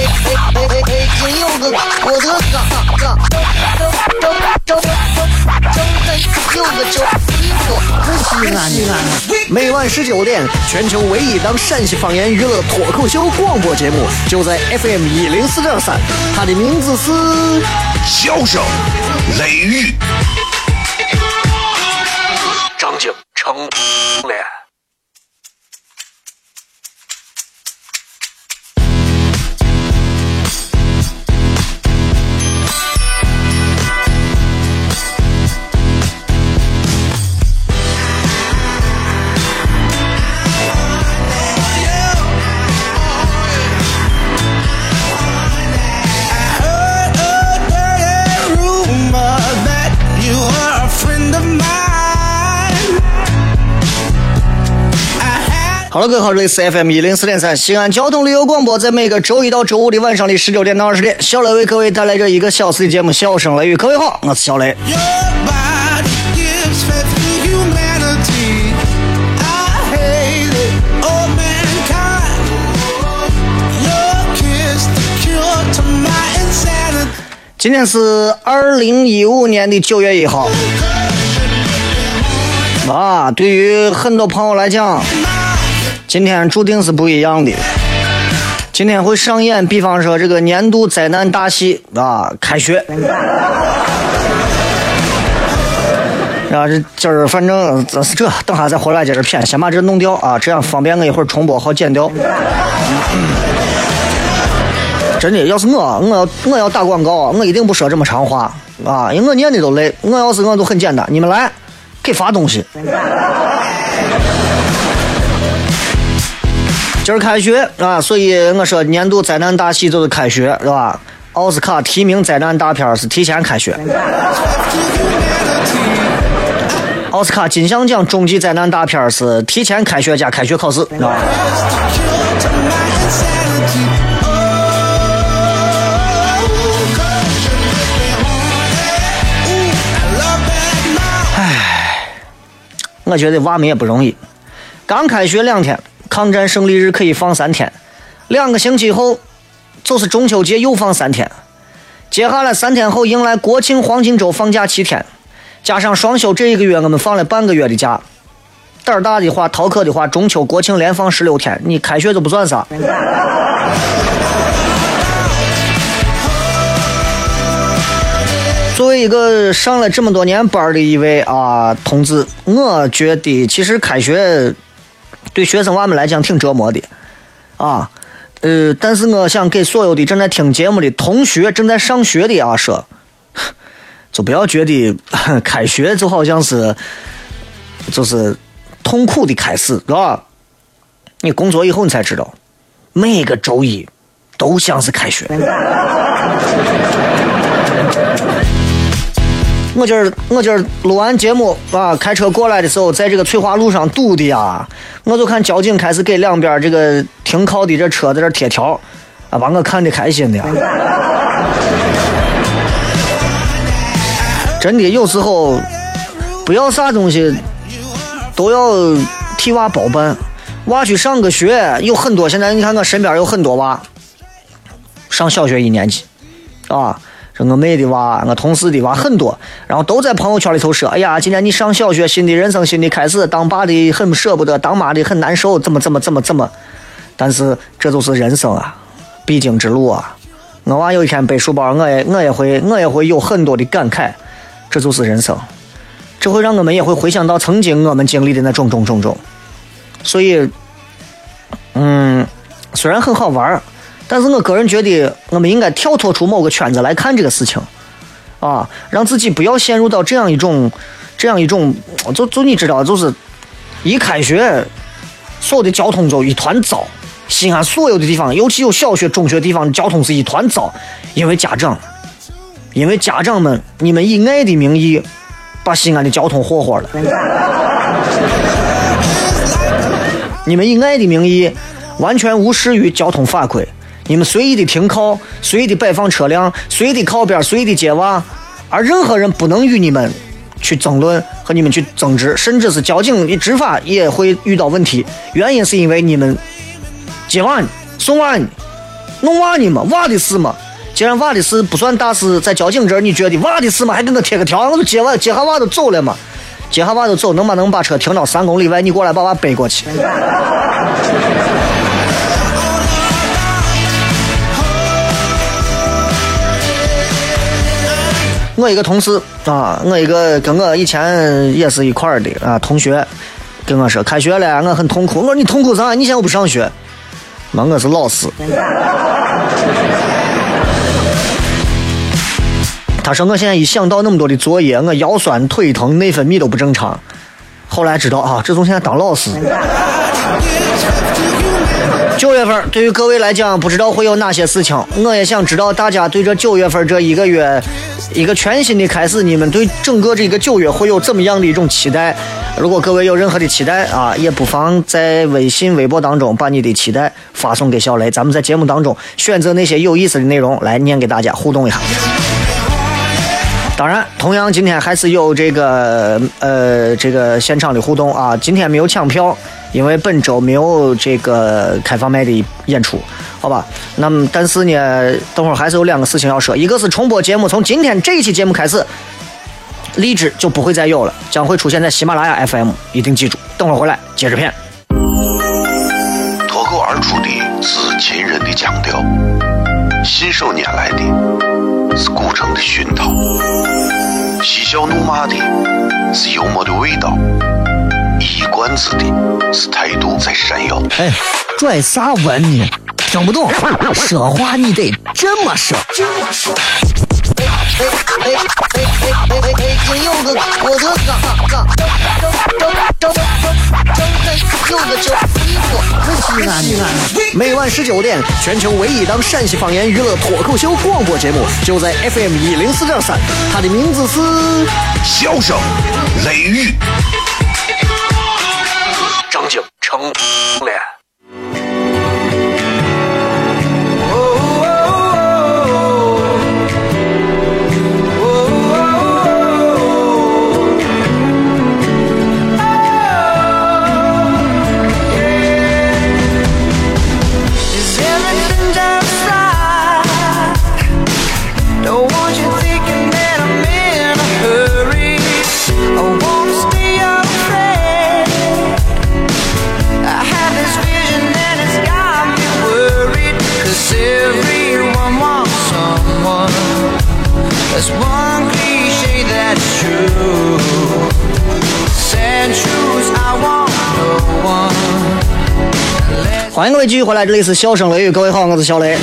哎哎哎哎！哎，有个我的哥哥，周周周周周有个周一说，西安西安。每晚十九点，全球唯一档陕西方言娱乐脱口秀广播节目，就在 FM 一零四点三。它的名字是《笑声雷雨》，好了，各位好，这里是 FM 一零四点三西安交通旅游广播，在每个周一到周五的晚上的十九点到二十点，小雷为各位带来这一个小时的节目《笑声雷雨》。各位好，我是小雷。今天是二零一五年的九月一号啊，对于很多朋友来讲。今天注定是不一样的。今天会上演，比方说这个年度灾难大戏啊，开学。啊，这今儿反正这是这，等下再回来接着片，先把这弄掉啊，这样方便我一会儿重播好剪掉。真的，要是我，我要我要打广告，我一定不说这么长话啊，因为我念的都累。我要是我都很简单，你们来给发东西。今儿开学啊，所以我说年度灾难大戏就是开学，是吧？奥斯卡提名灾难大片是提前开学。奥斯卡金像奖终极灾难大片是提前开学加开学考试，啊。唉，我觉得娃们也不容易，刚开学两天。抗战胜利日可以放三天，两个星期后就是中秋节又放三天，接下来三天后迎来国庆黄金周放假七天，加上双休这一个月我们放了半个月的假，胆儿大的话逃课的话，中秋国庆连放十六天，你开学都不算啥。作为一个上了这么多年班的一位啊同志，我觉得其实开学。对学生娃们来讲挺折磨的，啊，呃，但是我想给所有的正在听节目的同学、正在上学的啊说，就不要觉得开学就好像是就是痛苦的开始，是吧？你工作以后你才知道，每个周一都像是开学。我今儿我今儿录完节目啊，开车过来的时候，在这个翠华路上堵的呀，我就看交警开始给两边这个停靠的这车在这贴条，啊，把我看的开心的。真的，有时候不要啥东西都要替娃包办，娃去上个学，有很多。现在你看我身边有很多娃上小学一年级，啊。我妹的娃，我同事的娃很多，然后都在朋友圈里头说：“哎呀，今年你上小学，新的人生，新的开始，当爸的很舍不得，当妈的很难受，怎么怎么怎么怎么。”但是这就是人生啊，必经之路啊。我娃有一天背书包，我也我也会我也会有很多的感慨。这就是人生，这会让我们也会回想到曾经我们经历的那种种种种。所以，嗯，虽然很好玩但是我个人觉得，我们应该跳脱出某个圈子来看这个事情，啊，让自己不要陷入到这样一种、这样一种，就就你知道，就是一开学，所有的交通就一团糟。西安所有的地方，尤其有小学、中学地方，交通是一团糟，因为家长，因为家长们，你们以爱的名义把西安的交通霍霍了。你们以爱的名义，完全无视于交通法规。你们随意的停靠，随意的摆放车辆，随意的靠边，随意的接娃，而任何人不能与你们去争论和你们去争执，甚至是交警的执法也会遇到问题。原因是因为你们接娃、送娃、弄娃呢嘛，娃的事嘛。既然娃的事不算大事，在交警这儿你觉得娃的事嘛，还给我贴个条，我都接娃接下娃都走了嘛。接下娃就走，能把能把车停到三公里外，你过来把娃背过去。我一个同事啊，我一个跟我以前也是一块儿的啊同学，跟我说开学了，我很痛苦。我说你痛苦啥？你现在不上学？那我是老师。他说：“我现在一想到那么多的作业，我腰酸腿疼，内分泌都不正常。后来知道啊，这从现在当老师。九月份对于各位来讲，不知道会有哪些事情。我也想知道大家对这九月份这一个月，一个全新的开始，你们对整个这个九月会有怎么样的一种期待？如果各位有任何的期待啊，也不妨在微信、微博当中把你的期待发送给小雷，咱们在节目当中选择那些有意思的内容来念给大家互动一下。”当然，同样今天还是有这个呃这个现场的互动啊。今天没有抢票，因为本周没有这个开放麦的演出，好吧？那么但是呢，等会儿还是有两个事情要说，一个是重播节目，从今天这一期节目开始，荔枝就不会再有了，将会出现在喜马拉雅 FM，一定记住。等会儿回来接着片。脱口而出的是秦人的腔调，信手拈来的是古城的熏陶。嬉笑怒骂的是幽默的味道，一冠子的是态度在闪耀。哎，拽啥文呢？听不懂，说话你得这么说。哎哎哎哎哎哎哎！今有个我的嘎嘎，张张张张张有个叫衣服，西安西安。每晚十九点，全球唯一档陕西方言娱乐脱口秀广播节目，就在 FM 一零四点三，它的名字是《笑声雷雨》，继续回来，这里是笑声雷雨，各位好，我是小雷。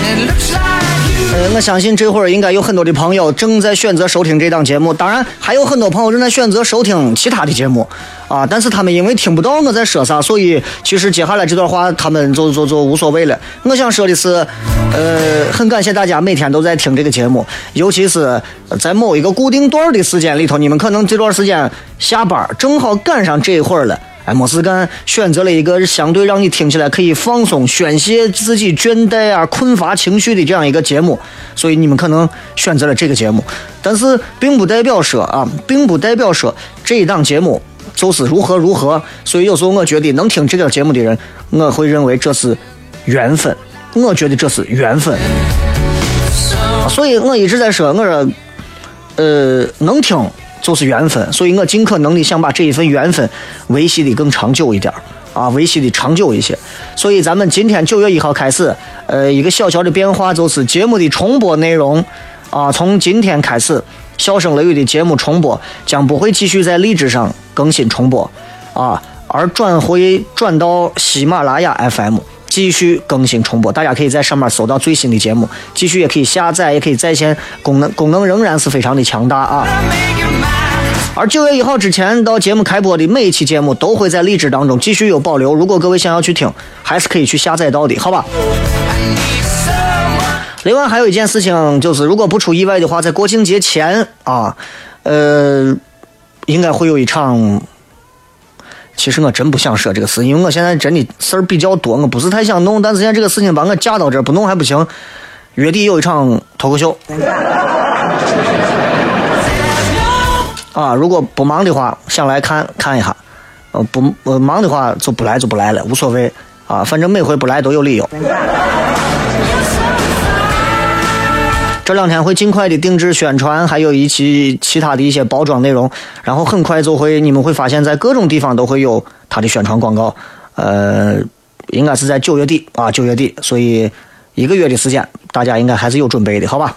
呃，我相信这会儿应该有很多的朋友正在选择收听这档节目，当然还有很多朋友正在选择收听其他的节目啊。但是他们因为听不到我在说啥，所以其实接下来这段话他们就就就无所谓了。我想说的是，呃，很感谢大家每天都在听这个节目，尤其是在某一个固定段的时间里头，你们可能这段时间下班正好赶上这一会儿了。哎，没事干，选择了一个相对让你听起来可以放松、宣泄自己倦怠啊、困乏情绪的这样一个节目，所以你们可能选择了这个节目，但是并不代表说啊，并不代表说这一档节目就是如何如何。所以有时候我觉得能听这个节目的人，我会认为这是缘分，我觉得这是缘分。所以我一直在说，我说，呃，能听。就是缘分，所以我尽可能的想把这一份缘分维系的更长久一点啊，维系的长久一些。所以咱们今天九月一号开始，呃，一个小小的变化就是节目的重播内容啊，从今天开始，笑声雷雨的节目重播将不会继续在荔枝上更新重播啊，而转回转到喜马拉雅 FM 继续更新重播。大家可以在上面搜到最新的节目，继续也可以下载，也可以在线，功能功能仍然是非常的强大啊。而九月一号之前到节目开播的每一期节目都会在荔枝当中继续有保留。如果各位想要去听，还是可以去下载到的，好吧？另外还有一件事情就是，如果不出意外的话，在国庆节前啊，呃，应该会有一场。其实我真不想说这个事，因为我现在真的事儿比较多，我不是太想弄。但是现在这个事情把我架到这儿，不弄还不行。月底有一场脱口秀，啊，如果不忙的话，想来看看一下。呃，不呃忙的话就不来就不来了，无所谓啊，反正每回不来都有理由。这两天会尽快的定制宣传，还有一期其他的一些包装内容，然后很快就会，你们会发现在各种地方都会有它的宣传广告。呃，应该是在九月底啊，九月底，所以一个月的时间，大家应该还是有准备的，好吧？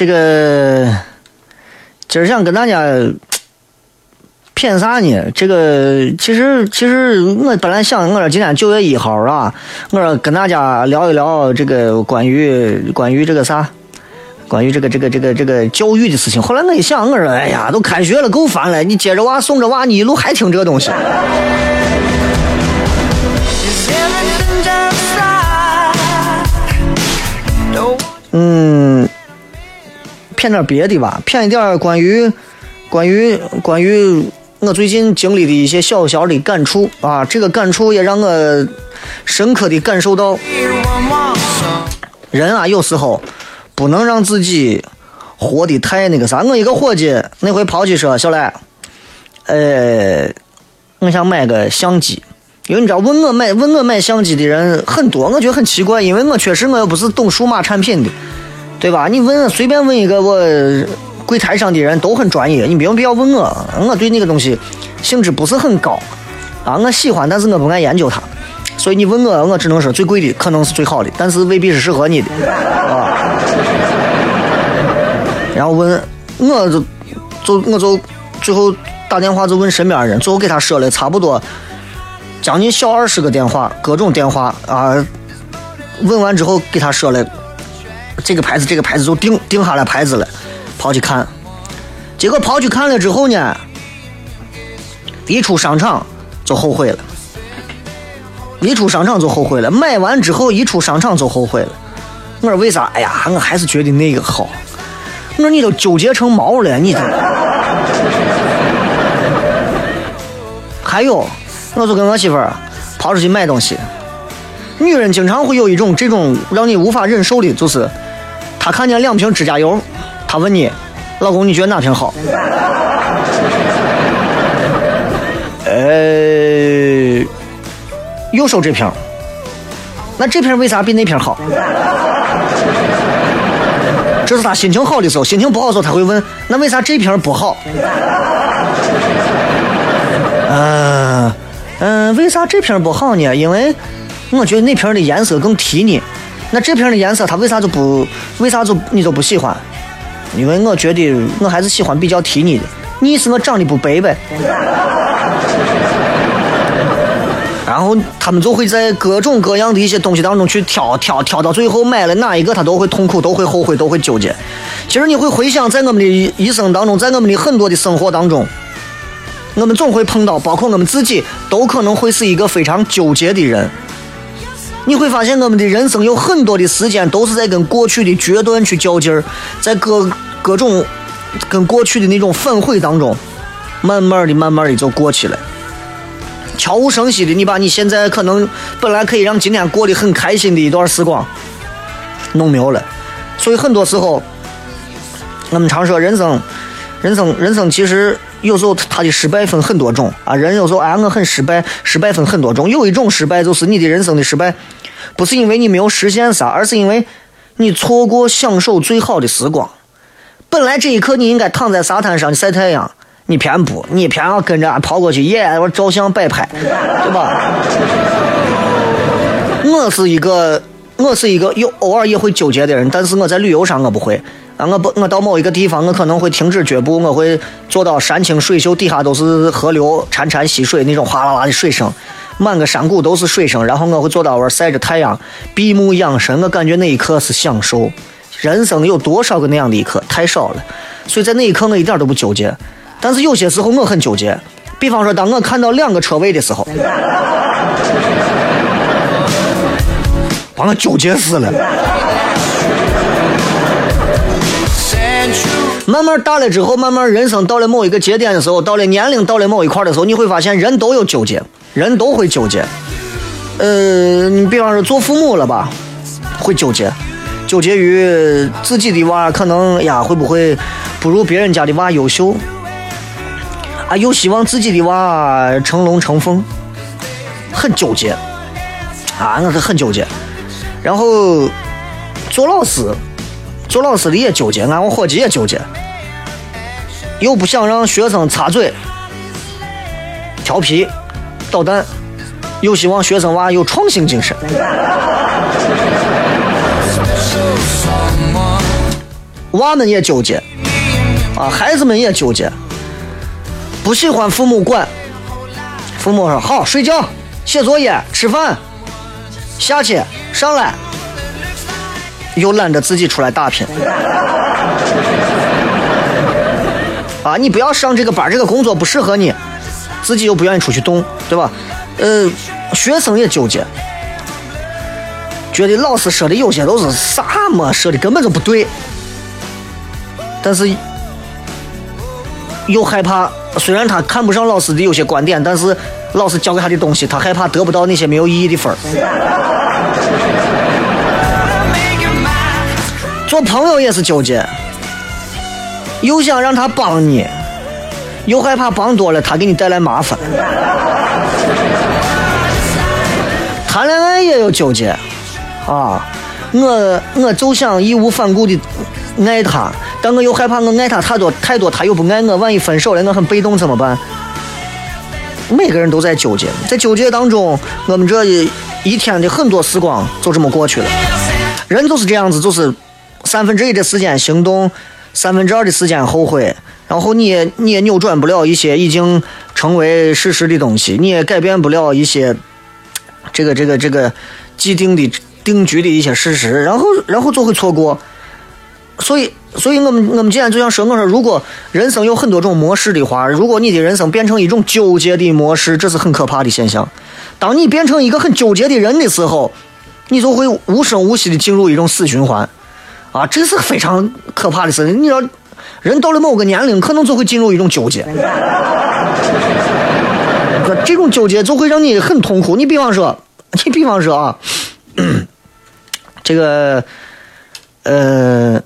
这个今儿想跟大家 骗啥呢？这个其实其实我本来想，我说今天九月一号啊，我说跟大家聊一聊这个关于关于这个啥，关于这个这个这个这个教育的事情。后来我一想，我说哎呀，都开学了，够烦了，你接着娃送着娃，你一路还听这东西。嗯。骗点别的吧，骗一点关于关于关于我最近经历的一些小小的感触啊，这个感触也让我深刻的感受到，人啊有时候不能让自己活的太那个啥。我一个伙计那回跑去说：“小赖，呃，我想买个相机，因为你知道问我买问我买相机的人很多，我觉得很奇怪，因为我确实我又不是懂数码产品的。”对吧？你问随便问一个我柜台上的人都很专业，你没有必要问我。我对那个东西兴致不是很高啊，我喜欢，但是我不爱研究它。所以你问我，我只能说最贵的可能是最好的，但是未必是适合你的啊。然后问，我就就我就最后打电话就问身边人，最后给他说了差不多将近小二十个电话，各种电话啊。问完之后给他说了。这个牌子，这个牌子就定定下来牌子了，跑去看，结果跑去看了之后呢，一出商场就后悔了，一出商场就后悔了，买完之后一出商场就后悔了。我说为啥？哎呀，我还是觉得那个好。我说你都纠结成毛了，你这。还有，我就跟我媳妇儿跑出去买东西，女人经常会有一种这种让你无法忍受的，就是。他看见两瓶指甲油，他问你：“老公，你觉得哪瓶好？”呃，右手这瓶。那这瓶为啥比那瓶好？这是他心情好的时候，心情不好的时候他会问：“那为啥这瓶不好？”嗯嗯，为啥这瓶不好呢？因为我觉得那瓶的颜色更提呢。那这瓶的颜色，它为啥就不为啥就你就不喜欢？因为我觉得我还是喜欢比较提你的。你是我长得不白呗？然后他们就会在各种各样的一些东西当中去挑挑挑，到最后买了哪一个，他都会痛苦，都会后悔，都会纠结。其实你会回想，在我们的一生当中，在我们的很多的生活当中，我们总会碰到，包括我们自己，都可能会是一个非常纠结的人。你会发现，我们的人生有很多的时间都是在跟过去的决断去较劲儿，在各各种跟过去的那种反悔当中，慢慢的、慢慢的就过去了。悄无声息的，你把你现在可能本来可以让今天过得很开心的一段时光弄没有了。所以很多时候，我们常说人生，人生，人生其实。有时候他的失败分很多种啊，人有时候哎，我很失败，失败分很多种。有一种失败就是你的人生的失败，不是因为你没有实现啥，而是因为你错过享受最好的时光。本来这一刻你应该躺在沙滩上晒太阳，你偏不，你偏要跟着俺跑过去，耶，我照相摆拍，对吧？我是一个，我是一个有偶尔也会纠结的人，但是我在旅游上我不会。啊，我不，我到某一个地方，我可能会停止脚步，我会坐到山清水秀，底下都是河流潺潺溪水那种哗啦啦的水声，满个山谷都是水声，然后我会坐到那儿晒着太阳，闭目养神，我感觉那一刻是享受。人生有多少个那样的一刻？太少了，所以在那一刻我一点都不纠结。但是有些时候我很纠结，比方说当我看到两个车位的时候，把我纠结死了。慢慢大了之后，慢慢人生到了某一个节点的时候，到了年龄到了某一块的时候，你会发现人都有纠结，人都会纠结。呃，你比方说做父母了吧，会纠结，纠结于自己的娃可能呀会不会不如别人家的娃优秀，啊，又希望自己的娃成龙成凤，很纠结，啊，那是很纠结。然后做老师，做老师的也纠结，俺我伙计也纠结。又不想让学生插嘴、调皮、捣蛋，又希望学生娃有创新精神。娃们也纠结，啊，孩子们也纠结，不喜欢父母管。父母说好睡觉、写作业、吃饭，下去上来，又懒得自己出来打拼。啊，你不要上这个班，这个工作不适合你，自己又不愿意出去动，对吧？呃，学生也纠结，觉得老师说的有些都是啥么说的根本就不对，但是又害怕，虽然他看不上老师的有些观点，但是老师教给他的东西，他害怕得不到那些没有意义的分儿。做朋友也是纠结。又想让他帮你，又害怕帮多了他给你带来麻烦。谈恋爱也有纠结，啊，我我就想义无反顾的爱他，但我又害怕我爱他太多太多，他又不爱我，万一分手了，我很被动怎么办？每个人都在纠结，在纠结当中，我们这一天的很多时光就这么过去了。人就是这样子，就是三分之一的时间行动。三分之二的时间后悔，然后你也你也扭转不了一些已经成为事实的东西，你也改变不了一些这个这个这个既定的定局的一些事实，然后然后就会错过。所以，所以我们我们今天就想说，我说如果人生有很多种模式的话，如果你的人生变成一种纠结的模式，这是很可怕的现象。当你变成一个很纠结的人的时候，你就会无声无息的进入一种死循环。啊，这是非常可怕的事情。你要人到了某个年龄，可能就会进入一种纠结，这种纠结就会让你很痛苦。你比方说，你比方说啊，这个，呃，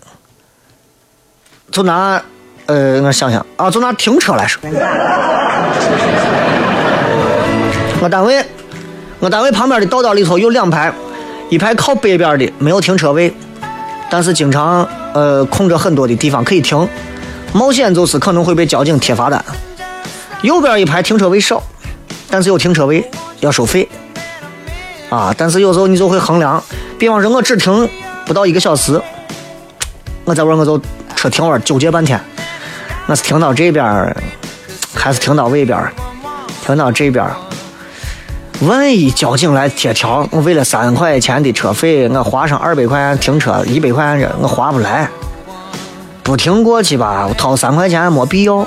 就拿呃，我想想啊，就拿停车来说，我单位，我单位旁边的道道里头有两排，一排靠北边的没有停车位。但是经常呃空着很多的地方可以停，冒险就是可能会被交警贴罚单。右边一排停车位少，但是有停车位要收费啊。但是有时候你就会衡量，比方说我只停不到一个小时，我在这我就车停会纠结半天，我是停到这边还是停到外边停到这边万一交警来贴条，我为了三块钱的车费，我花上二百块钱停车，一百块钱我划不来。不停过去吧，我掏三块钱没必要。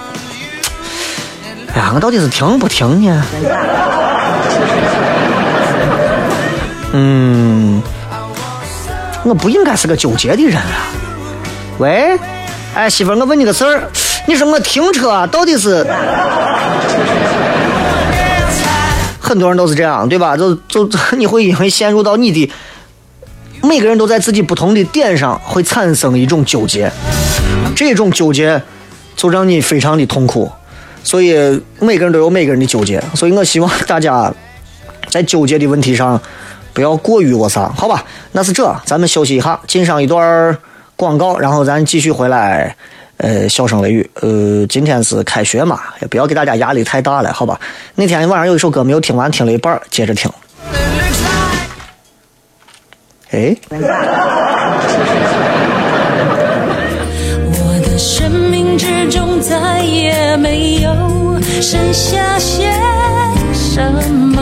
哎呀，我到底是停不停呢？嗯，我不应该是个纠结的人啊。喂，哎，媳妇，我问你个事儿，你说我停车到底是？很多人都是这样，对吧？就就 你会因为陷入到你的每个人都在自己不同的点上会产生一种纠结，这种纠结就让你非常的痛苦。所以每个人都有每个人的纠结，所以我希望大家在纠结的问题上不要过于我啥，好吧？那是这，咱们休息一下，进上一段广告，然后咱继续回来。呃，笑声雷雨。呃，今天是开学嘛，也不要给大家压力太大了，好吧？那天晚上有一首歌没有听完，听了一半，接着听。哎。我的生命之中再也没有剩下些什么。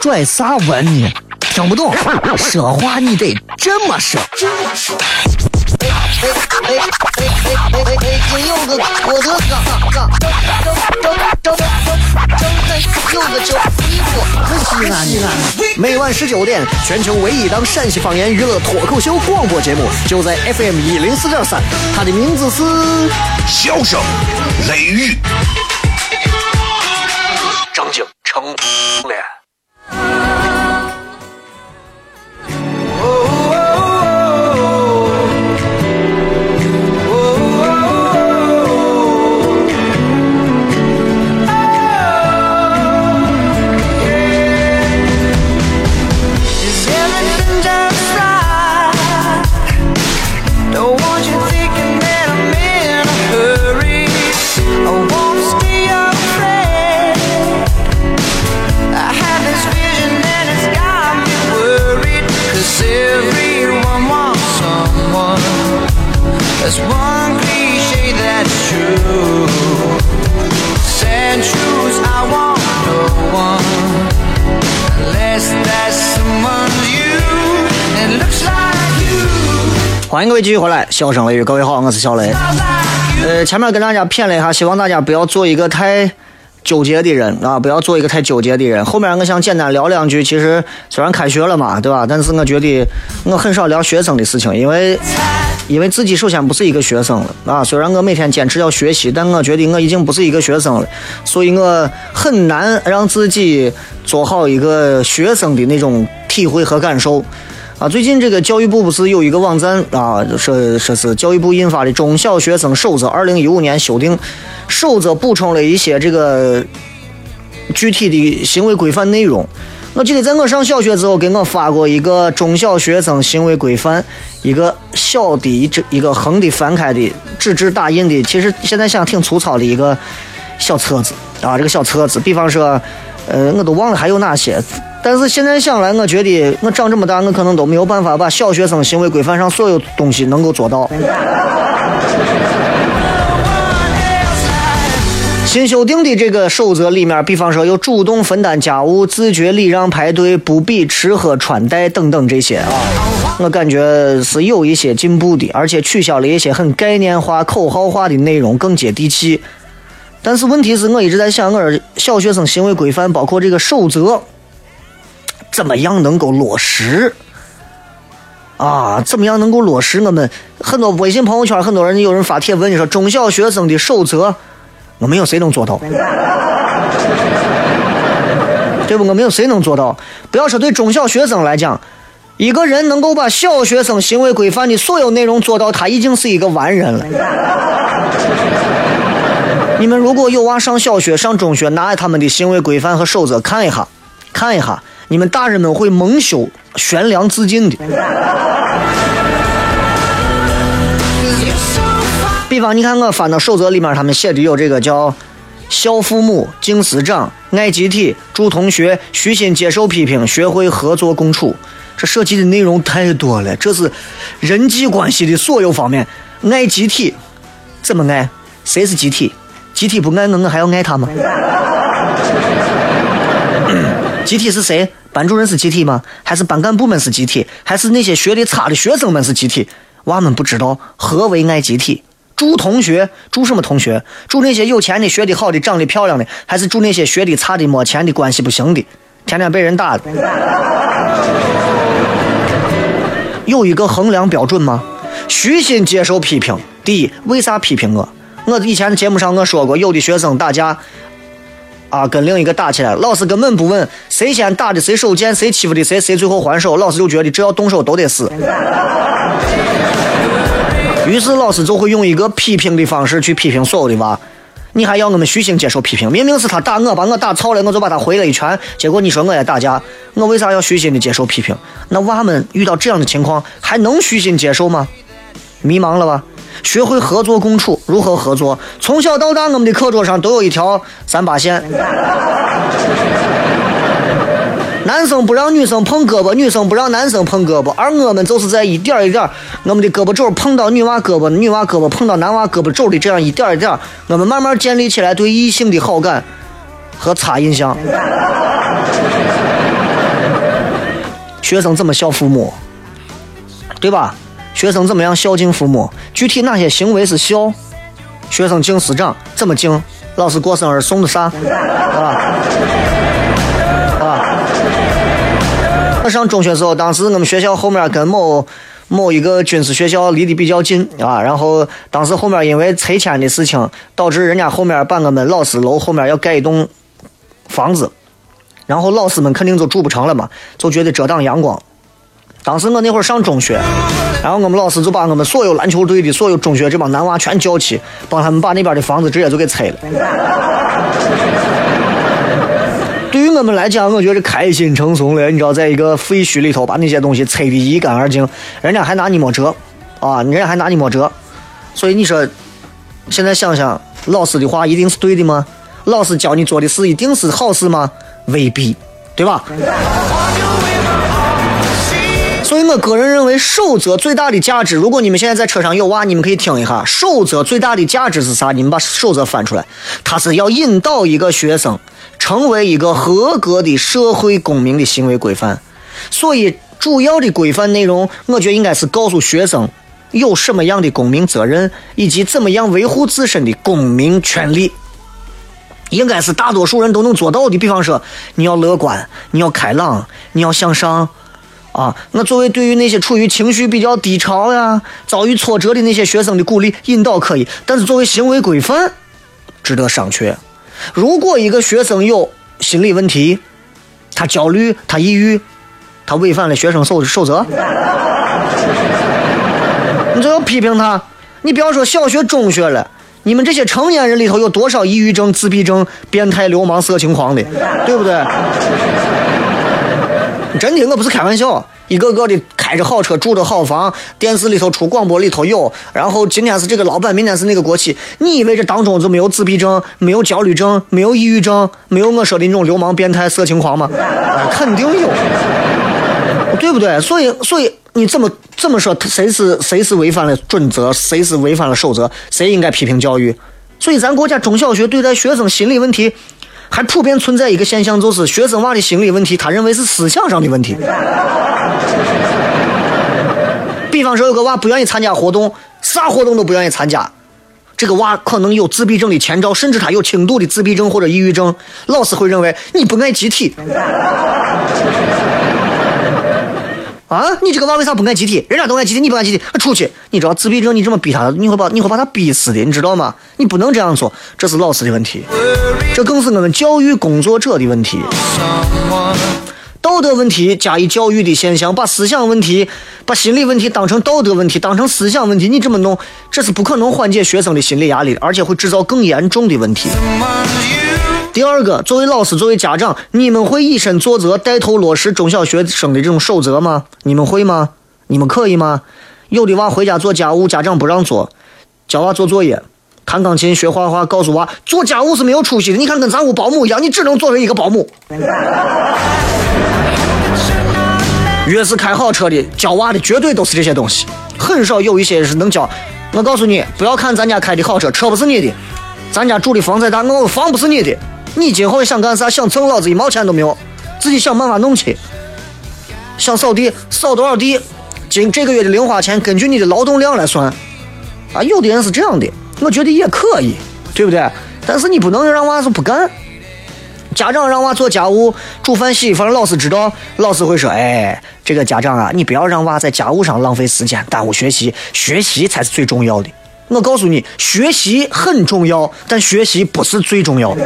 拽啥文呢？听不懂，说话你得这么说。哎哎哎哎哎哎哎！金柚子，我的嘎嘎，张张张张张张柚子酒，衣服可西安西安。每晚十九点，全球唯一档陕西方言娱乐脱口秀广播节目，就在 FM 一零四点三，它的名字是《笑声雷雨》，迎各位继续回来，笑声雷雨，各位好，我是小雷。呃，前面跟大家谝了一下，希望大家不要做一个太纠结的人啊，不要做一个太纠结的人。后面我想简单聊两句，其实虽然开学了嘛，对吧？但是我觉得我很少聊学生的事情，因为因为自己首先不是一个学生了啊。虽然我每天坚持要学习，但我觉得我已经不是一个学生了，所以我很难让自己做好一个学生的那种体会和感受。啊，最近这个教育部不是有一个网站啊，说说是教育部印发的《中小学生守则》，二零一五年修订守则，补充了一些这个具体的行为规范内容。我记得在我上小学之后，给我发过一个中小学生行为规范，一个小的这一个横的翻开的纸质打印的，其实现在想挺粗糙的一个小册子啊，这个小册子，比方说，呃，我都忘了还有哪些。但是现在想来，我觉得我长这么大，我可能都没有办法把小学生行为规范上所有东西能够做到。新修订的这个守则里面，比方说有主动分担家务、自觉礼让、排队、不比吃喝穿戴等等这些啊，我感觉是有一些进步的，而且取消了一些很概念化、口号化的内容，更接地气。但是问题是我一直在想，我说小学生行为规范包括这个守则。怎么样能够落实？啊，怎么样能够落实？我们很多微信朋友圈，很多人有人发帖问你说中小学生的守则，我没有谁能做到，对不？我没有谁能做到。不要说对中小学生来讲，一个人能够把小学生行为规范的所有内容做到，他已经是一个完人了。你们如果有娃上小学、上中学，拿他们的行为规范和守则看一下，看一下。你们大人们会蒙羞、悬梁自尽的。比方，你看我翻到守则里面，他们写的有这个叫“孝父母、敬师长、爱集体、助同学、虚心接受批评、学会合作共处”。这涉及的内容太多了，这是人际关系的所有方面。爱集体，怎么爱？谁是集体？集体不爱我，我还要爱他吗？集体是谁？班主任是集体吗？还是班干部们是集体？还是那些学的差的学生们是集体？娃们不知道何为爱集体。祝同学，祝什么同学？祝那些有钱的、学的好的、长得漂亮的，还是祝那些学的差的、没钱的、关系不行的、天天被人打的？有一个衡量标准吗？虚心接受批评。第一，为啥批评我？我以前的节目上我说过，有的学生打架。啊，跟另一个打起来，老师根本不问谁先打的，谁手贱，谁欺负的谁，谁最后还手，老师就觉得只要动手都得死。于是老师就会用一个批评的方式去批评所有的娃。你还要我们虚心接受批评？明明是他打我，把我打操了，我就把他回了一拳。结果你说我也打架，我为啥要虚心的接受批评？那娃们遇到这样的情况，还能虚心接受吗？迷茫了吧？学会合作共处，如何合作？从小到大，我们的课桌上都有一条三八线。男生不让女生碰胳膊，女生不让男生碰胳膊，而我们就是在一点一点，我们的胳膊肘碰到女娃胳膊，女娃胳膊碰到男娃胳膊肘的这样一点一点，我们慢慢建立起来对异性的好感和差印象。学生怎么孝父母，对吧？学生怎么样孝敬父母？具体哪些行为是孝？学生敬师长怎么敬？老师过生日送的啥？啊啊？我上中学时候，当时我们学校后面跟某某一个军事学校离得比较近啊，然后当时后面因为拆迁的事情，导致人家后面把我们老师楼后面要盖一栋房子，然后老师们肯定就住不成了嘛，就觉得遮挡阳光。当时我那会儿上中学，然后我们老师就把我们所有篮球队的所有中学这帮男娃全叫起，帮他们把那边的房子直接就给拆了。对于我们来讲，我觉得开心成怂了。你知道，在一个废墟里头把那些东西拆的一干二净，人家还拿你没辙啊！人家还拿你没辙。所以你说，现在想想，老师的话一定是对的吗？老师教你做的事一定是好事吗？未必，对吧？所以我个人认为，守则最大的价值。如果你们现在在车上有娃，你们可以听一下，守则最大的价值是啥？你们把守则翻出来，它是要引导一个学生。成为一个合格的社会公民的行为规范，所以主要的规范内容，我觉得应该是告诉学生有什么样的公民责任，以及怎么样维护自身的公民权利，应该是大多数人都能做到的。比方说，你要乐观，你要开朗，你要向上，啊，那作为对于那些处于情绪比较低潮呀、遭遇挫折的那些学生的鼓励引导可以，但是作为行为规范，值得商榷。如果一个学生有心理问题，他焦虑，他抑郁，他违反了学生守守则，你就要批评他。你不要说小学、中学了，你们这些成年人里头有多少抑郁症、自闭症、变态、流氓、色情狂的，对不对？真的，我不是开玩笑。一个个的开着好车，住着好房，电视里头出广播里头有。然后今天是这个老板，明天是那个国企。你以为这当中就没有自闭症、没有焦虑症、没有抑郁症、没有我说的那种流氓、变态、色情狂吗？肯定有，对不对？所以，所以你怎么怎么说？谁是谁是违反了准则？谁是违反了守则？谁应该批评教育？所以，咱国家中小学对待学生心理问题。还普遍存在一个现象，就是学生娃的心理问题，他认为是思想上的问题。比方说，有个娃不愿意参加活动，啥活动都不愿意参加，这个娃可能有自闭症的前兆，甚至他有轻度的自闭症或者抑郁症。老师会认为你不爱集体。啊，你这个娃为啥不爱集体？人家都爱集体，你不爱集体，出去！你知道自闭症，你这么逼他，你会把你会把他逼死的，你知道吗？你不能这样做，这是老师的问题，这更是我们教育工作者的问题。道德问题加以教育的现象，把思想问题、把心理问题当成道德问题，当成思想问题，你这么弄，这是不可能缓解学生的心理压力的，而且会制造更严重的问题。第二个，作为老师，作为家长，你们会以身作则，带头落实中小学生的这种守则吗？你们会吗？你们可以吗？有的娃回家做家务，家长不让做，教娃做作业，弹钢琴、学画画，告诉娃做家务是没有出息的。你看，跟咱屋保姆一样，你只能作为一个保姆。越是开好车的，教娃的绝对都是这些东西，很少有一些是能教。我告诉你，不要看咱家开的好车，车不是你的，咱家住的房再大，我房不是你的。你今后想干啥？想蹭老子一毛钱都没有，自己想办法弄去。想扫地，扫多少地？今这个月的零花钱根据你的劳动量来算。啊，有的人是这样的，我觉得也可以，对不对？但是你不能让娃说不干。家长让娃做家务、煮饭、洗衣服，老师知道，老师会说：“哎，这个家长啊，你不要让娃在家务上浪费时间，耽误学习，学习才是最重要的。”我告诉你，学习很重要，但学习不是最重要的。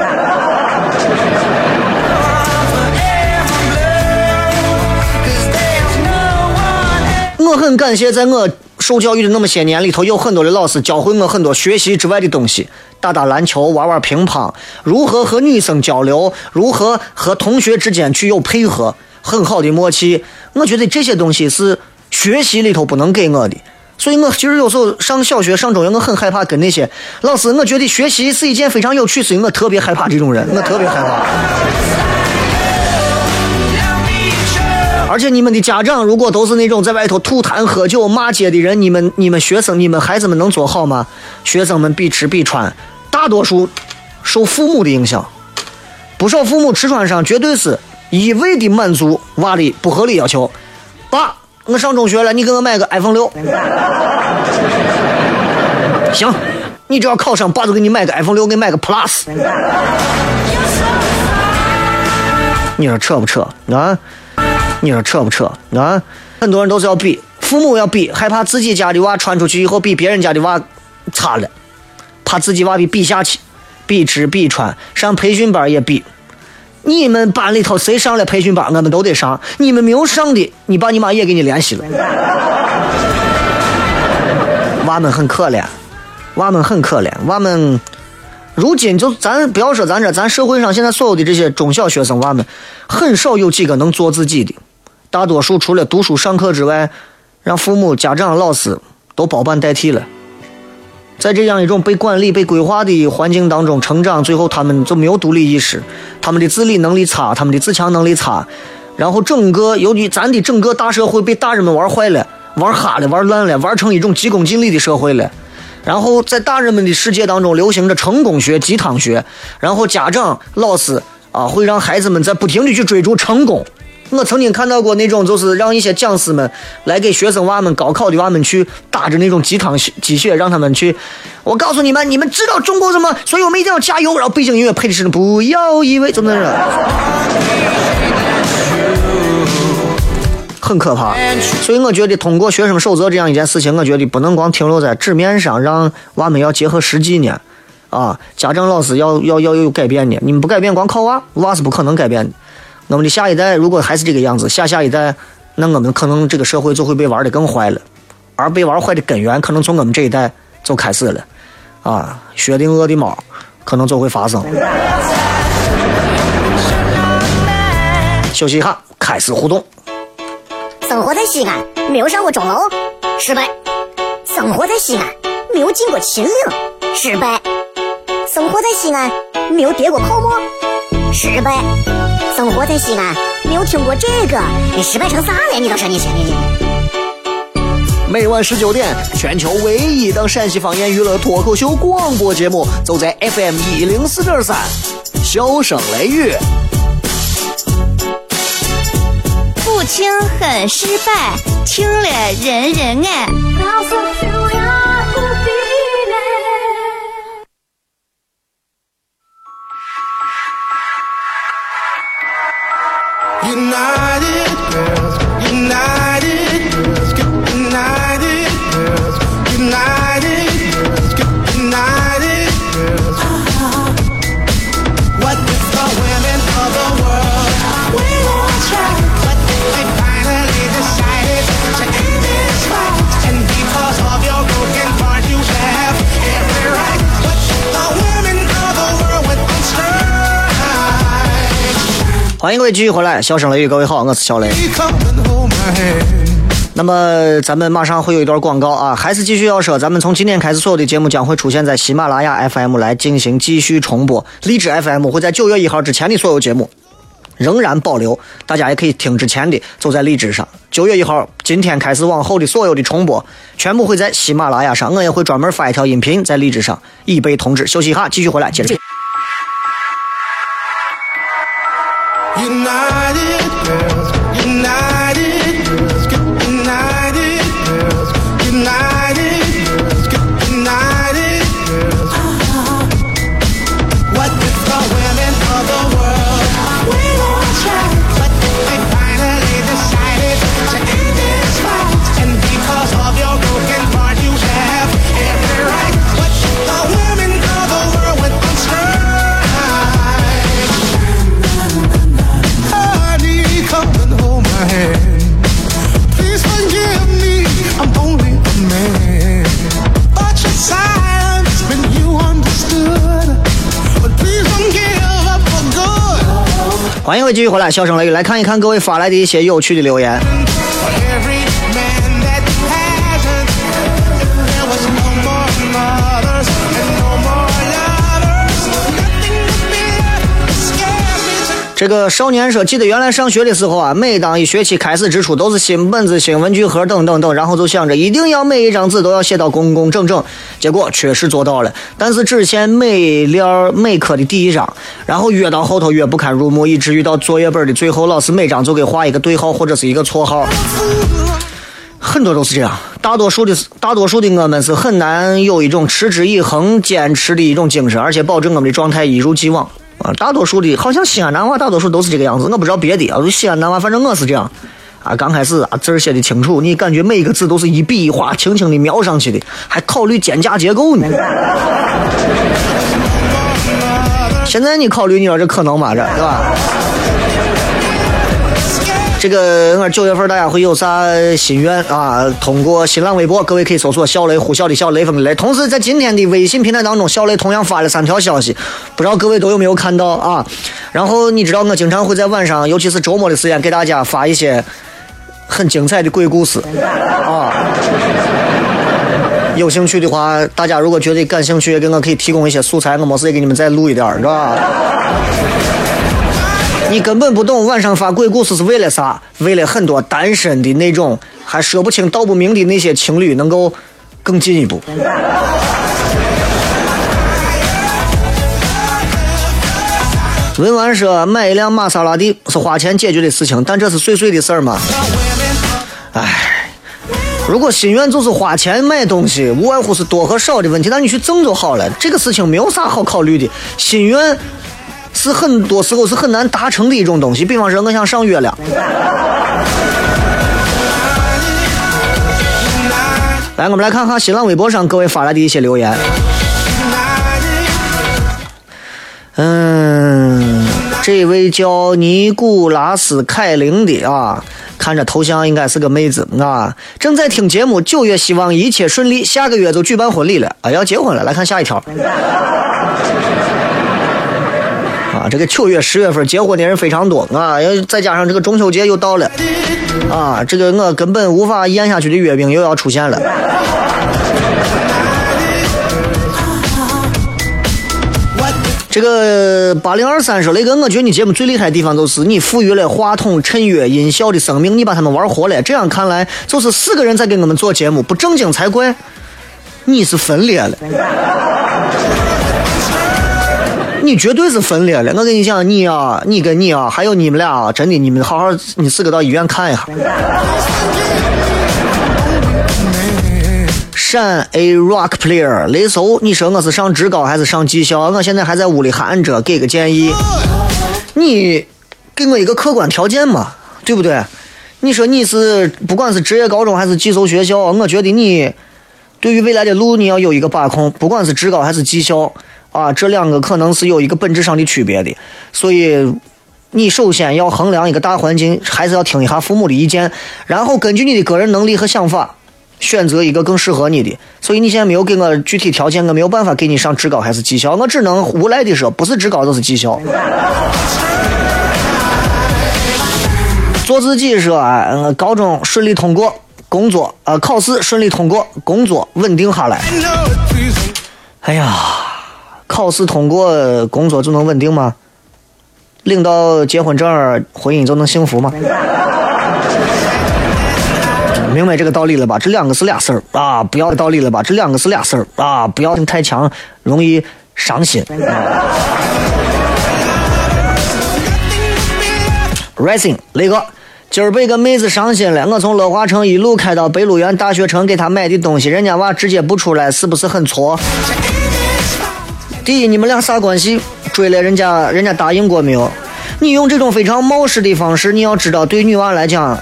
我很感谢，在我受教育的那么些年里头，有很多的老师教会我很多学习之外的东西，打打篮球，玩玩乒乓，如何和女生交流，如何和同学之间去有配合，很好的默契。我觉得这些东西是学习里头不能给我的。所以我其实有时候上小学、上中学，我很害怕跟那些老师。我觉得学习是一件非常有趣，事情我特别害怕这种人，我特别害怕。而且你们的家长如果都是那种在外头吐痰喝酒骂街的人，你们你们学生你们孩子们能做好吗？学生们必吃必穿，大多数受父母的影响，不少父母吃穿上绝对是一味的满足娃的不合理要求。爸，我上中学了，你给我买个 iPhone 六。行，你只要考上，爸就给你买个 iPhone 六，给你买个 Plus。你说扯不扯啊？你说扯不扯啊？很多人都是要比，父母要比，害怕自己家的娃传出去以后比别人家的娃差了，怕自己娃比比下去，比吃比穿，上培训班也比。你们班里头谁上了培训班，我们都得上。你们没有上的，你爸你妈也给你联系了。娃们很可怜，娃们很可怜，娃们。如今就咱不要说咱这，咱社会上现在所有的这些中小学生娃们，很少有几个能做自己的，大多数除了读书上课之外，让父母、家长、老师都包办代替了。在这样一种被管理、被规划的环境当中成长，最后他们就没有独立意识，他们的自理能力差，他们的自强能力差，然后整个由于咱的整个大社会被大人们玩坏了、玩哈了、玩烂了，玩成一种急功近利的社会了。然后在大人们的世界当中流行着成功学、鸡汤学，然后家长、老师啊会让孩子们在不停的去追逐成功。我曾经看到过那种，就是让一些讲师们来给学生娃们、高考的娃们去打着那种鸡汤鸡血，让他们去。我告诉你们，你们知道中国什么？所以我们一定要加油。然后背景音乐配的是不要以为怎么着。很可怕，所以我觉得通过学生守则这样一件事情，我觉得不能光停留在纸面上，让娃们要结合实际呢。啊，家长老师要要要有改变的，你们不改变，光靠娃，娃是不可能改变的。我们的下一代如果还是这个样子，下下一代，那我们可能这个社会就会被玩的更坏了，而被玩坏的根源可能从我们这一代就开始了。啊，薛定谔的猫可能就会发生。休息一下，开始互动。生活在西安，没有上过钟楼，失败；生活在西安，没有进过秦岭，失败；生活在西安，没有跌过泡沫，失败；生活在西安，没有听过这个，你失败成啥了？你倒是你先你。每晚十九点，全球唯一档陕西方言娱乐脱口秀广播节目，就在 FM 一零四点三，笑声雷雨。不听很失败，听了人人爱。tonight 欢迎各位继续回来，笑声雷雨，各位好，我是小雷。那么咱们马上会有一段广告啊，还是继续要说，咱们从今天开始，所有的节目将会出现在喜马拉雅 FM 来进行继续重播，荔枝 FM 会在九月一号之前的所有节目仍然保留，大家也可以听之前的，走在荔枝上。九月一号，今天开始往后的所有的重播，全部会在喜马拉雅上，我也会专门发一条音频在荔枝上，以备通知。休息一下，继续回来接着。欢迎继续回来，笑声雷雨来看一看各位发来的一些有趣的留言。这个少年说，记得原来上学的时候啊，每当一学期开始之初，都是新本子、新文具盒等等等，然后就想着一定要每一张纸都要写到工工整整。结果确实做到了，但是只限每列每科的第一张，然后越到后头越不堪入目，以至于到作业本的最后，老师每张就给画一个对号或者是一个错号。很多都是这样，大多数的大多数的我们是很难有一种持之以恒、坚持的一种精神，而且保证我们的状态一如既往。啊，大多数的，好像西安男娃大多数都是这个样子，我不知道别的啊。西安男娃，反正我是这样。啊，刚开始啊，字儿写的清楚，你感觉每一个字都是一笔一画，轻轻的描上去的，还考虑间架结构呢。现在你考虑，你说这可能吗？这对吧？这个我九月份大家会有啥心愿啊？通过新浪微博，各位可以搜索“小雷呼啸的小雷锋的雷”。同时，在今天的微信平台当中，小雷同样发了三条消息，不知道各位都有没有看到啊？然后你知道，我经常会在晚上，尤其是周末的时间，给大家发一些很精彩的鬼故事啊。有兴趣的话，大家如果觉得感兴趣，给我可以提供一些素材，我没事也给你们再录一点，是吧？你根本不懂晚上发鬼故事是为了啥？为了很多单身的那种还说不清道不明的那些情侣能够更进一步。文玩说买一辆玛莎拉蒂是花钱解决的事情，但这是碎碎的事儿吗？唉，如果心愿就是花钱买东西，无外乎是多和少的问题，那你去挣就好了。这个事情没有啥好考虑的，心愿。是很多时候是很难达成的一种东西，比方说我想上月亮。来，我们来看看新浪微博上各位发来的一些留言。嗯，这位叫尼古拉斯凯琳的啊，看着头像应该是个妹子啊，正在听节目，九月希望一切顺利，下个月就举办婚礼了啊，要结婚了。来看下一条。啊，这个九月、十月份结婚的人非常多啊，要再加上这个中秋节又到了，啊，这个我根本无法咽下去的月饼又要出现了。这个八零二三说雷哥，我觉得你节目最厉害的地方就是你赋予了话筒、衬乐、音效的生命，你把他们玩活了。这样看来，就是四个人在给我们做节目，不正经才怪。你是分裂了。你绝对是分裂了，我跟你讲，你啊，你跟你啊，还有你们俩啊，真的，你们好好，你四个到医院看一下。闪 A Rock Player 雷搜，你说我是上职高还是上技校？我现在还在屋里喊着，给个建议。你给我一个客观条件嘛，对不对？你说你是不管是职业高中还是寄宿学校，我觉得你对于未来的路你要有一个把控，不管是职高还是技校。啊，这两个可能是有一个本质上的区别的，所以你首先要衡量一个大环境，还是要听一下父母的意见，然后根据你的个人能力和想法，选择一个更适合你的。所以你现在没有给我具体条件，我没有办法给你上职高还是技校，我只能无奈的说，不是职高就是技校。做自己说，啊，高中顺利通过，工作啊，考试顺利通过，工作稳定下来。哎呀。考试通过，工作就能稳定吗？领到结婚证，婚姻就能幸福吗？明白这个道理了吧？这两个是俩事儿啊！不要道理了吧？这两个是俩事儿啊！不要太强，容易伤心。Rising，雷哥，今儿被个妹子伤心了。我从乐华城一路开到北鹿园大学城给她买的东西，人家娃直接不出来，是不是很挫？第一，你们俩啥关系？追了人家，人家答应过没有？你用这种非常冒失的方式，你要知道，对女娃来讲，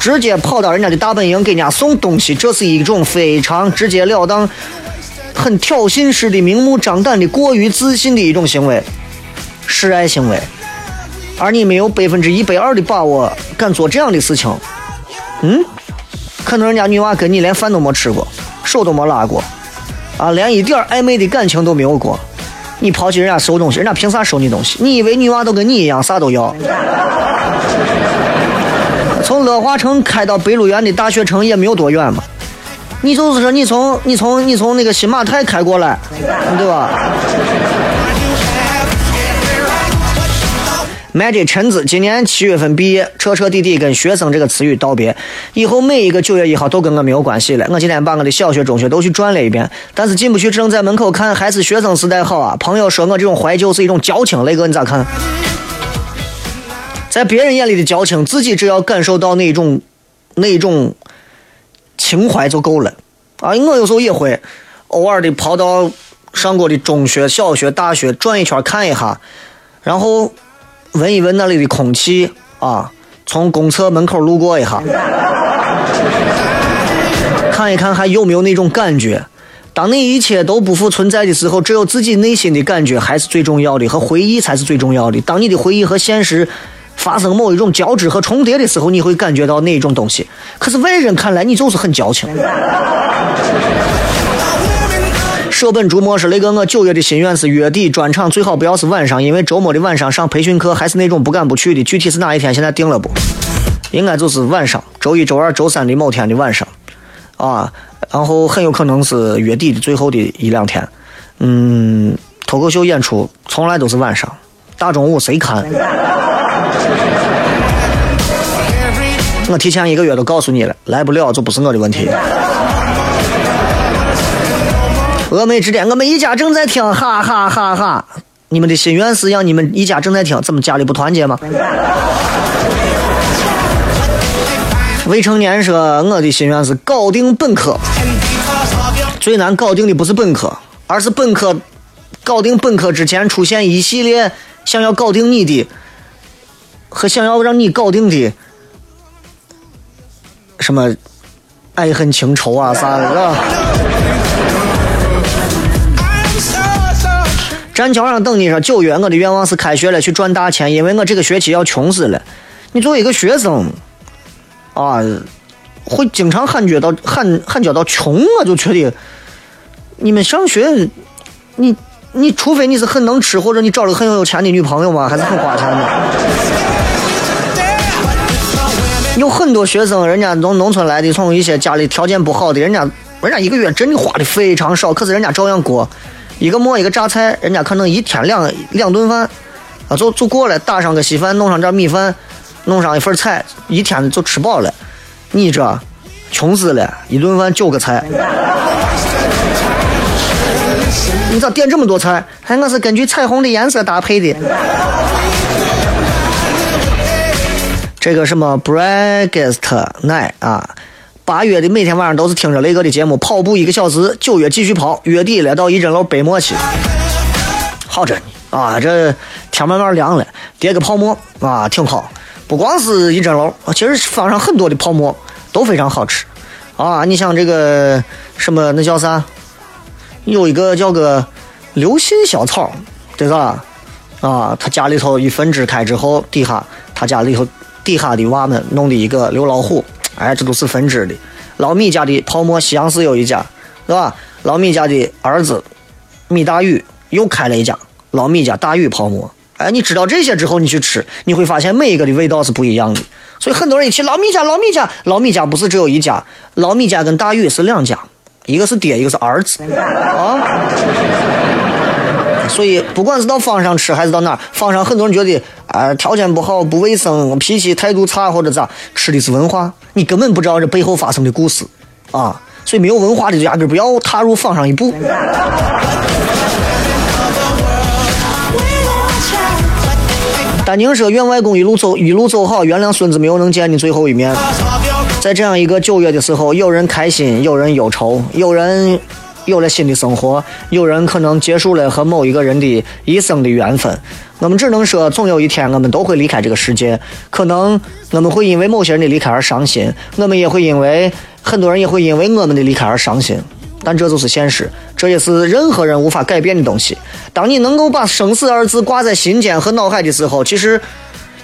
直接跑到人家的大本营给人家送东西，这是一种非常直截了当、很挑衅式的、明目张胆的、过于自信的一种行为，示爱行为。而你没有百分之一百二的把握，敢做这样的事情，嗯？可能人家女娃跟你连饭都没吃过，手都没拉过。啊，连一点暧昧的感情都没有过，你抛弃人家收东西，人家凭啥收你东西？你以为女娃都跟你一样啥都要？从乐华城开到北鹿园的大学城也没有多远嘛，你就是说你从你从你从那个新马泰开过来，对吧？我的陈子今年七月份毕业，彻彻底底跟学生这个词语道别。以后每一个九月一号都跟我没有关系了。我今天把我的小学、中学都去转了一遍，但是进不去，只能在门口看，还是学生时代好啊。朋友说我这种怀旧是一种矫情，雷哥你咋看？在别人眼里的矫情，自己只要感受到那种那种情怀就够了啊！我有时候也会偶尔的跑到上过的中学、小学、大学转一圈看一下，然后。闻一闻那里的空气啊，从公厕门口路过一下，看一看还有没有那种感觉。当你一切都不复存在的时候，只有自己内心的感觉还是最重要的，和回忆才是最重要的。当你的回忆和现实发生某一种交织和重叠的时候，你会感觉到那一种东西。可是外人看来，你就是很矫情。舍本逐末是雷哥，我九月的心愿是月底专场，最好不要是晚上，因为周末的晚上上培训课还是那种不敢不去的。具体是哪一天，现在定了不？应该就是晚上，周一、周二、周三的某天的晚上，啊，然后很有可能是月底的最后的一两天。嗯，脱口秀演出从来都是晚上，大中午谁看？我提前一个月都告诉你了，来不了就不是我的问题。峨眉之巅，我们一家正在听，哈哈哈哈！你们的心愿是让你们一家正在听，怎么家里不团结吗？未成年说，我的心愿是搞定本科。最难搞定的不是本科，而是本科搞定本科之前出现一系列想要搞定你的和想要让你搞定的什么爱恨情仇啊啥的。站桥上等你说九月，我的愿望是开学了去赚大钱，因为我这个学期要穷死了。你作为一个学生，啊，会经常感觉到喊喊叫到穷，我就觉得你们上学，你你除非你是很能吃，或者你找了个很有钱的女朋友嘛，还是很花钱的。有很多学生，人家从农村来的，从一些家里条件不好的，人家人家一个月真的花的非常少，可是人家照样过。一个馍一个榨菜，人家可能一天两两顿饭，啊，就就过来，打上个稀饭，弄上点米饭，弄上一份菜，一天就吃饱了。你这穷死了，一顿饭九个菜，你咋点这么多菜？还我是根据彩虹的颜色搭配的。这个什么 breakfast night 啊？八月的每天晚上都是听着雷哥的节目，跑步一个小时。九月继续跑，月底了到一针楼背馍去，好着呢啊！这天慢慢凉了，叠个泡馍啊，挺好。不光是一针楼，其实坊上很多的泡馍都非常好吃啊。你像这个什么那叫啥？有一个叫个刘信小草，对吧？啊，他家里头一分支开之后，底下他家里头底下的娃们弄的一个刘老虎。哎，这都是分支的。老米家的泡沫西洋市有一家，是吧？老米家的儿子米大宇又开了一家老米家大宇泡沫。哎，你知道这些之后，你去吃，你会发现每一个的味道是不一样的。所以很多人一提老米家，老米家，老米家不是只有一家，老米家跟大宇是两家，一个是爹，一个是儿子啊。所以，不管是到坊上吃还是到哪儿，坊上很多人觉得啊条件不好、不卫生、脾气态度差或者咋，吃的是文化，你根本不知道这背后发生的故事啊！所以没有文化的就压根不要踏入坊上一步。丹宁说：“愿外公一路走一路走好，原谅孙子没有能见你最后一面。”在这样一个九月的时候，有人开心，有人忧愁，有人。有了新的生活，有人可能结束了和某一个人的一生的缘分。我们只能说，总有一天我们都会离开这个世界。可能我们会因为某些人的离开而伤心，我们也会因为很多人也会因为我们的离开而伤心。但这就是现实，这也是任何人无法改变的东西。当你能够把生死二字挂在心间和脑海的时候，其实。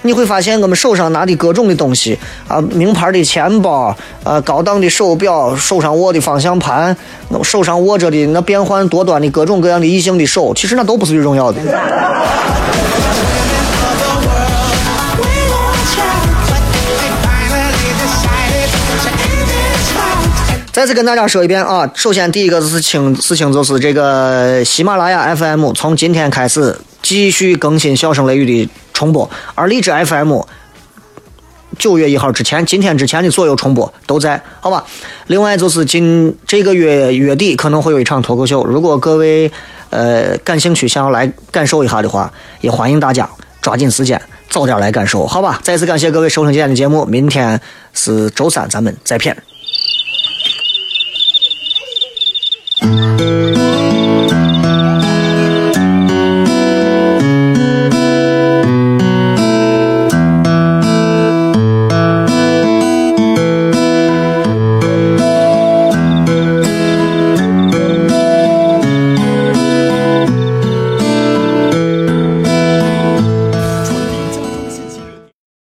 你会发现，我们手上拿的各种的东西啊，名牌的钱包，呃，高档的手表，手上握的方向盘，手上握着的那变幻多端的各种各样的异性的手，其实那都不是最重要的。再次跟大家说一遍啊，首先第一个事情事情就是这个喜马拉雅 FM 从今天开始继续更新《笑声雷雨》的。重播，而荔枝 FM 九月一号之前，今天之前的所有重播都在，好吧？另外就是今这个月月底可能会有一场脱口秀，如果各位呃感兴趣想要来感受一下的话，也欢迎大家抓紧时间早点来感受，好吧？再次感谢各位收听今天的节目，明天是周三，咱们再片。